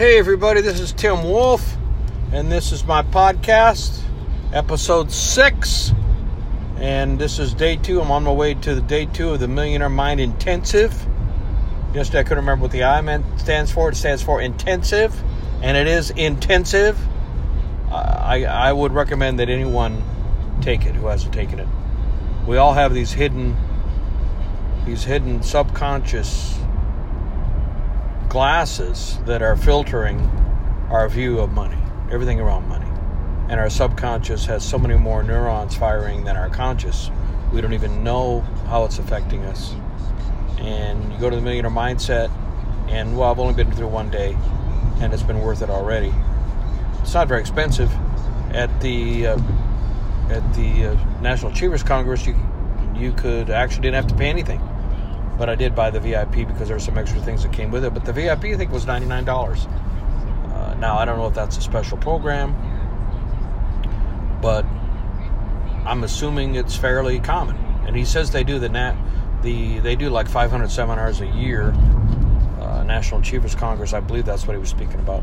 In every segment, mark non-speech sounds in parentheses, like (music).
Hey, everybody, this is Tim Wolf, and this is my podcast, episode six. And this is day two. I'm on my way to the day two of the Millionaire Mind Intensive. Yesterday, I couldn't remember what the I meant stands for. It stands for intensive, and it is intensive. I, I would recommend that anyone take it who hasn't taken it. We all have these hidden, these hidden subconscious glasses that are filtering our view of money, everything around money. And our subconscious has so many more neurons firing than our conscious. We don't even know how it's affecting us. And you go to the millionaire mindset, and well, I've only been through one day, and it's been worth it already. It's not very expensive. At the uh, at the uh, National Achievers Congress, you you could actually didn't have to pay anything but I did buy the VIP because there were some extra things that came with it. But the VIP I think was ninety nine dollars. Uh, now I don't know if that's a special program, but I'm assuming it's fairly common. And he says they do the nat the they do like 500 seminars a year. Uh, National Achievers Congress, I believe that's what he was speaking about,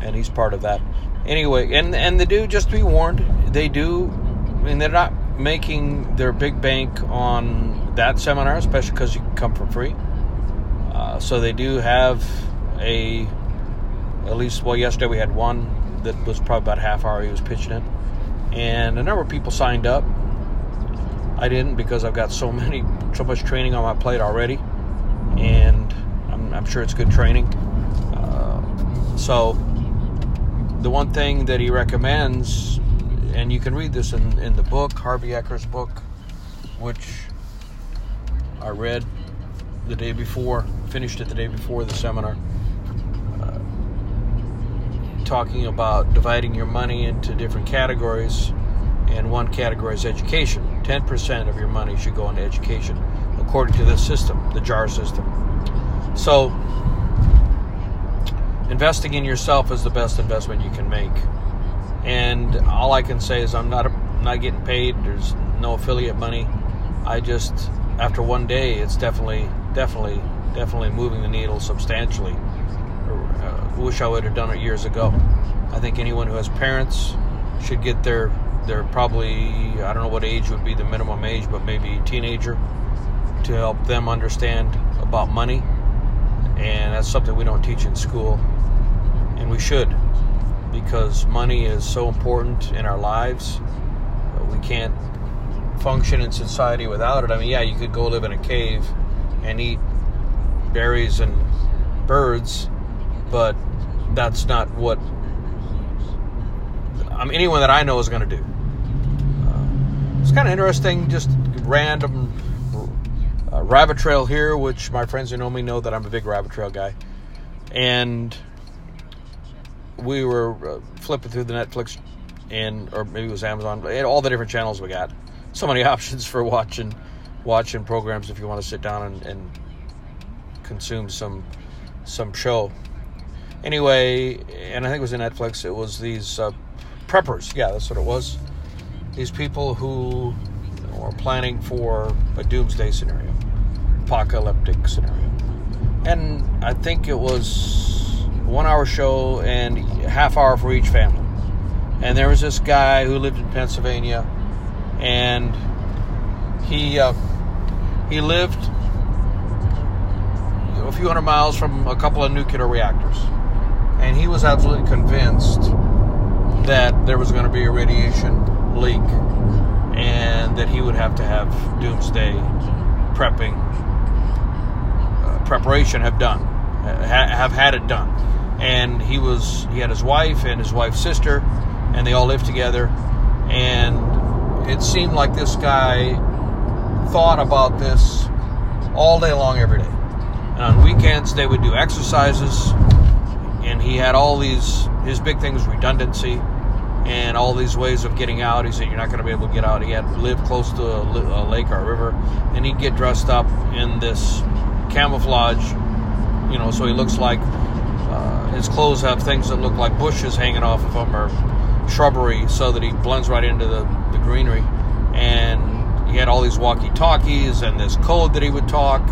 and he's part of that. Anyway, and and they do just to be warned, they do. I mean, they're not making their big bank on that seminar, especially because you can come for free. Uh, so they do have a, at least, well, yesterday we had one that was probably about half hour he was pitching it. And a number of people signed up. I didn't because I've got so many, so much training on my plate already. And I'm, I'm sure it's good training. Uh, so the one thing that he recommends and you can read this in, in the book, Harvey Eker's book, which I read the day before, finished it the day before the seminar, uh, talking about dividing your money into different categories. And one category is education. 10% of your money should go into education, according to this system, the JAR system. So, investing in yourself is the best investment you can make and all I can say is I'm not not getting paid. There's no affiliate money. I just after one day, it's definitely definitely definitely moving the needle substantially. Uh, wish I would have done it years ago. I think anyone who has parents should get their their probably I don't know what age would be the minimum age, but maybe teenager to help them understand about money. And that's something we don't teach in school, and we should because money is so important in our lives. We can't function in society without it. I mean, yeah, you could go live in a cave and eat berries and birds, but that's not what I mean, anyone that I know is going to do. Uh, it's kind of interesting, just random uh, rabbit trail here, which my friends who know me know that I'm a big rabbit trail guy. And we were uh, flipping through the Netflix and or maybe it was Amazon, all the different channels we got. So many (laughs) options for watching watching programs if you want to sit down and, and consume some some show. Anyway, and I think it was in Netflix. It was these uh, preppers. Yeah, that's what it was. These people who were planning for a doomsday scenario, apocalyptic scenario, and I think it was one hour show and half hour for each family. And there was this guy who lived in Pennsylvania, and he uh, he lived a few hundred miles from a couple of nuclear reactors, and he was absolutely convinced that there was going to be a radiation leak, and that he would have to have doomsday prepping uh, preparation have done, have had it done and he was he had his wife and his wife's sister and they all lived together. And it seemed like this guy thought about this all day long every day. And on weekends they would do exercises and he had all these his big thing was redundancy and all these ways of getting out. He said you're not going to be able to get out. He had to live close to a, lake or a river and he'd get dressed up in this camouflage you know so he looks like his clothes have things that look like bushes hanging off of them or shrubbery so that he blends right into the, the greenery. And he had all these walkie talkies and this code that he would talk.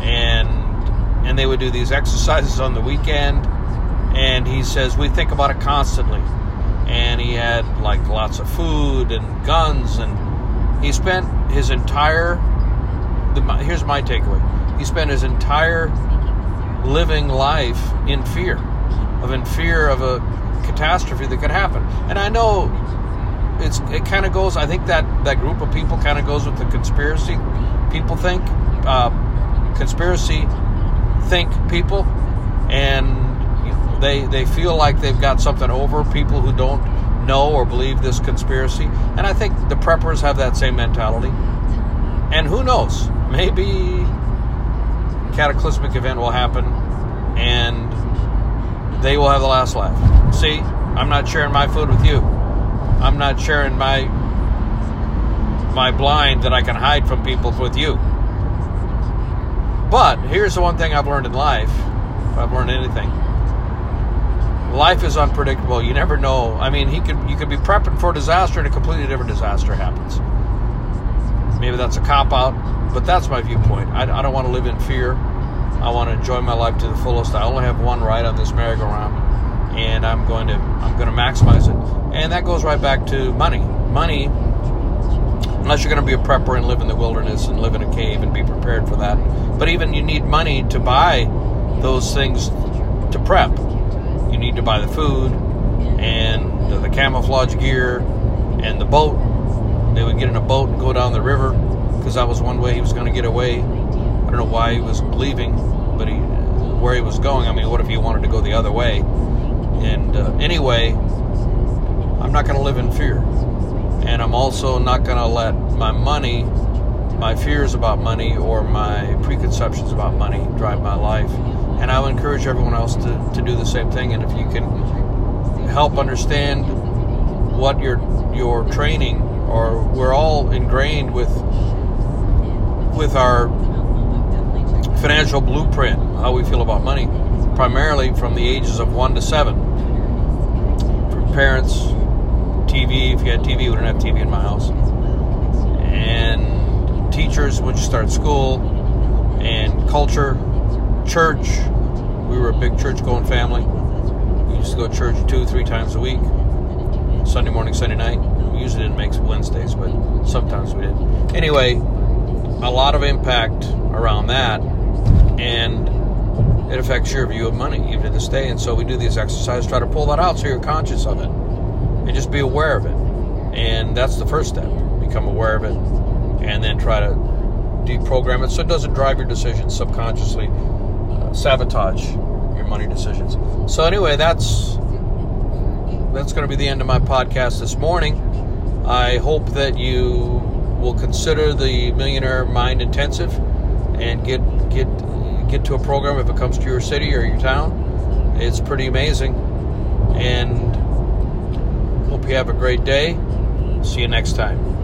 And and they would do these exercises on the weekend. and he says we think about it constantly. And he had like lots of food and guns, and he spent his entire. The, here's my takeaway: he spent his entire living life in fear, of in fear of a catastrophe that could happen. And I know it's it kind of goes. I think that that group of people kind of goes with the conspiracy people think, uh, conspiracy think people, and they they feel like they've got something over people who don't know or believe this conspiracy. And I think the preppers have that same mentality. And who knows? Maybe cataclysmic event will happen and they will have the last laugh. See, I'm not sharing my food with you. I'm not sharing my my blind that I can hide from people with you. But here's the one thing I've learned in life. If I've learned anything, life is unpredictable. You never know. I mean, he could you could be prepping for disaster and a completely different disaster happens. Maybe that's a cop out, but that's my viewpoint. I, I don't want to live in fear. I want to enjoy my life to the fullest. I only have one ride on this merry-go-round, and I'm going to I'm going to maximize it. And that goes right back to money. Money, unless you're going to be a prepper and live in the wilderness and live in a cave and be prepared for that. But even you need money to buy those things to prep you need to buy the food and the camouflage gear and the boat. In a boat and go down the river because that was one way he was going to get away. I don't know why he was leaving, but he where he was going. I mean, what if he wanted to go the other way? And uh, anyway, I'm not going to live in fear, and I'm also not going to let my money, my fears about money, or my preconceptions about money drive my life and I would encourage everyone else to, to do the same thing. And if you can help understand what your your training, or we're all ingrained with with our financial blueprint, how we feel about money, primarily from the ages of one to seven. From parents, TV. If you had TV, we didn't have TV in my house. And teachers when you start school, and culture, church, we were a big church going family. We used to go to church two, three times a week. Sunday morning, Sunday night. Usually didn't Wednesdays, but sometimes we did. Anyway, a lot of impact around that, and it affects your view of money even to this day. And so we do these exercises, try to pull that out so you're conscious of it, and just be aware of it. And that's the first step: become aware of it, and then try to deprogram it so it doesn't drive your decisions subconsciously uh, sabotage your money decisions. So anyway, that's that's going to be the end of my podcast this morning. I hope that you will consider the Millionaire Mind Intensive and get get get to a program if it comes to your city or your town. It's pretty amazing. And hope you have a great day. See you next time.